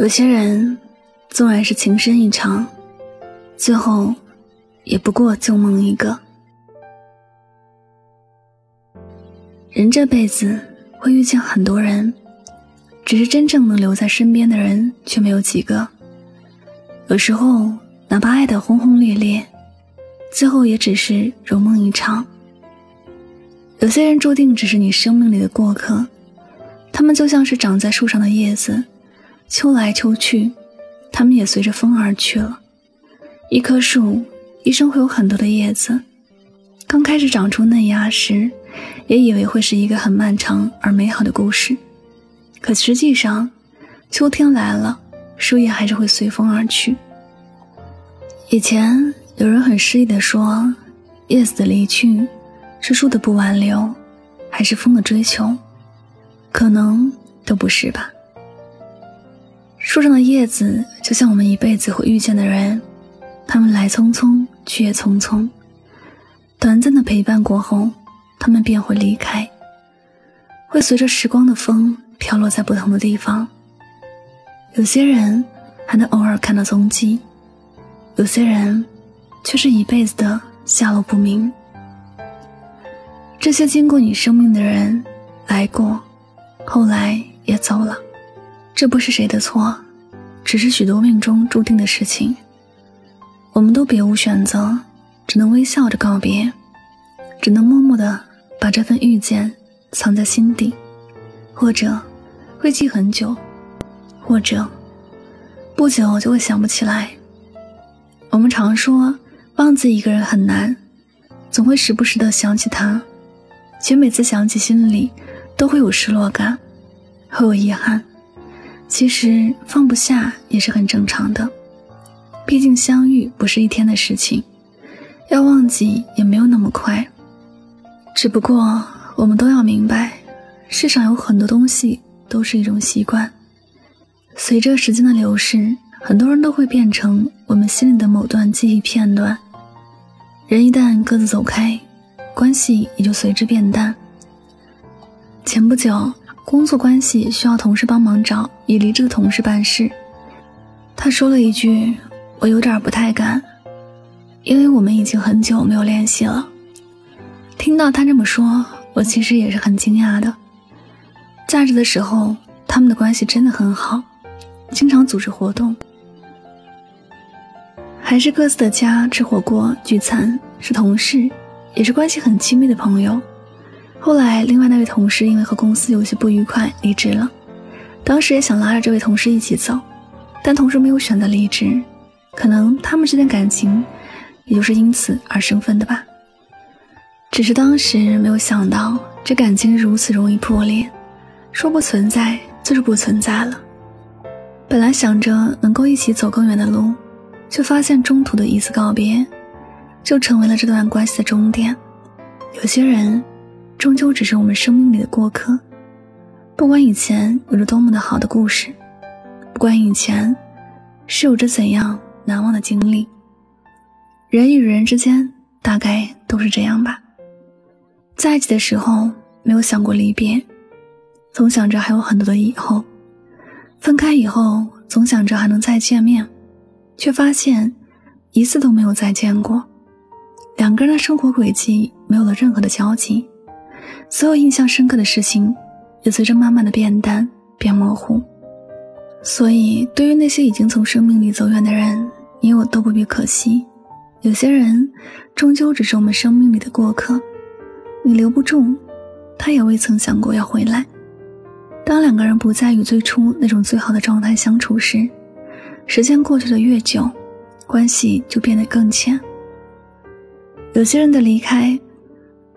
有些人纵然是情深意长，最后也不过旧梦一个。人这辈子会遇见很多人，只是真正能留在身边的人却没有几个。有时候，哪怕爱得轰轰烈烈，最后也只是如梦一场。有些人注定只是你生命里的过客，他们就像是长在树上的叶子。秋来秋去，它们也随着风而去了。一棵树一生会有很多的叶子，刚开始长出嫩芽时，也以为会是一个很漫长而美好的故事。可实际上，秋天来了，树叶还是会随风而去。以前有人很诗意地说：“叶子的离去，是树的不挽留，还是风的追求？可能都不是吧。”树上的叶子就像我们一辈子会遇见的人，他们来匆匆，去也匆匆。短暂的陪伴过后，他们便会离开，会随着时光的风飘落在不同的地方。有些人还能偶尔看到踪迹，有些人却是一辈子的下落不明。这些经过你生命的人，来过，后来也走了。这不是谁的错，只是许多命中注定的事情。我们都别无选择，只能微笑着告别，只能默默的把这份遇见藏在心底，或者会记很久，或者不久就会想不起来。我们常说忘记一个人很难，总会时不时的想起他，却每次想起心里都会有失落感，会有遗憾。其实放不下也是很正常的，毕竟相遇不是一天的事情，要忘记也没有那么快。只不过我们都要明白，世上有很多东西都是一种习惯，随着时间的流逝，很多人都会变成我们心里的某段记忆片段。人一旦各自走开，关系也就随之变淡。前不久。工作关系需要同事帮忙找已离职的同事办事，他说了一句：“我有点不太敢，因为我们已经很久没有联系了。”听到他这么说，我其实也是很惊讶的。在职的时候，他们的关系真的很好，经常组织活动，还是各自的家吃火锅聚餐，是同事，也是关系很亲密的朋友。后来，另外那位同事因为和公司有些不愉快离职了。当时也想拉着这位同事一起走，但同事没有选择离职。可能他们之间感情也就是因此而生分的吧。只是当时没有想到，这感情如此容易破裂。说不存在就是不存在了。本来想着能够一起走更远的路，却发现中途的一次告别，就成为了这段关系的终点。有些人。终究只是我们生命里的过客，不管以前有着多么的好的故事，不管以前是有着怎样难忘的经历，人与人之间大概都是这样吧。在一起的时候没有想过离别，总想着还有很多的以后；分开以后总想着还能再见面，却发现一次都没有再见过。两个人的生活轨迹没有了任何的交集。所有印象深刻的事情，也随着慢慢的变淡、变模糊。所以，对于那些已经从生命里走远的人，你我都不必可惜。有些人，终究只是我们生命里的过客，你留不住，他也未曾想过要回来。当两个人不再与最初那种最好的状态相处时，时间过去的越久，关系就变得更浅。有些人的离开。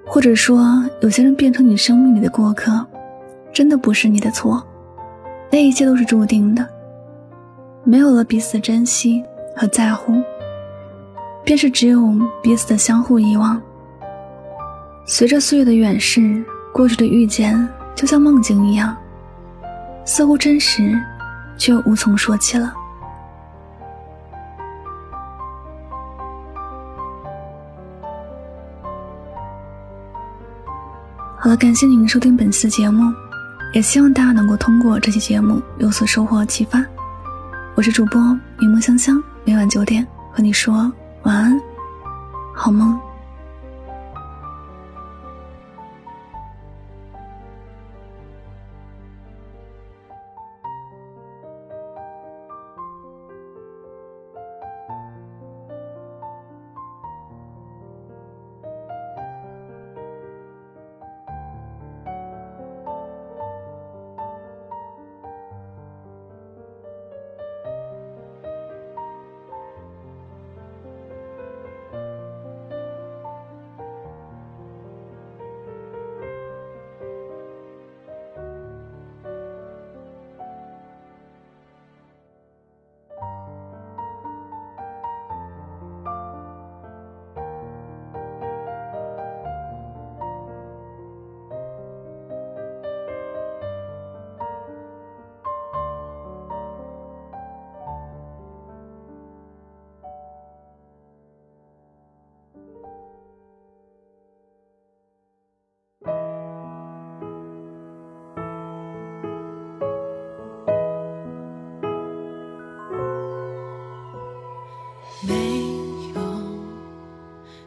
或者说，有些人变成你生命里的过客，真的不是你的错，那一切都是注定的。没有了彼此珍惜和在乎，便是只有彼此的相互遗忘。随着岁月的远逝，过去的遇见就像梦境一样，似乎真实，却又无从说起了。好了，感谢您收听本次节目，也希望大家能够通过这期节目有所收获启发。我是主播柠檬香香，每晚九点和你说晚安，好梦。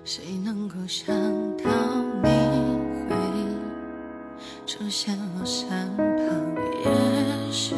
谁能够想到你会出现我身旁？也许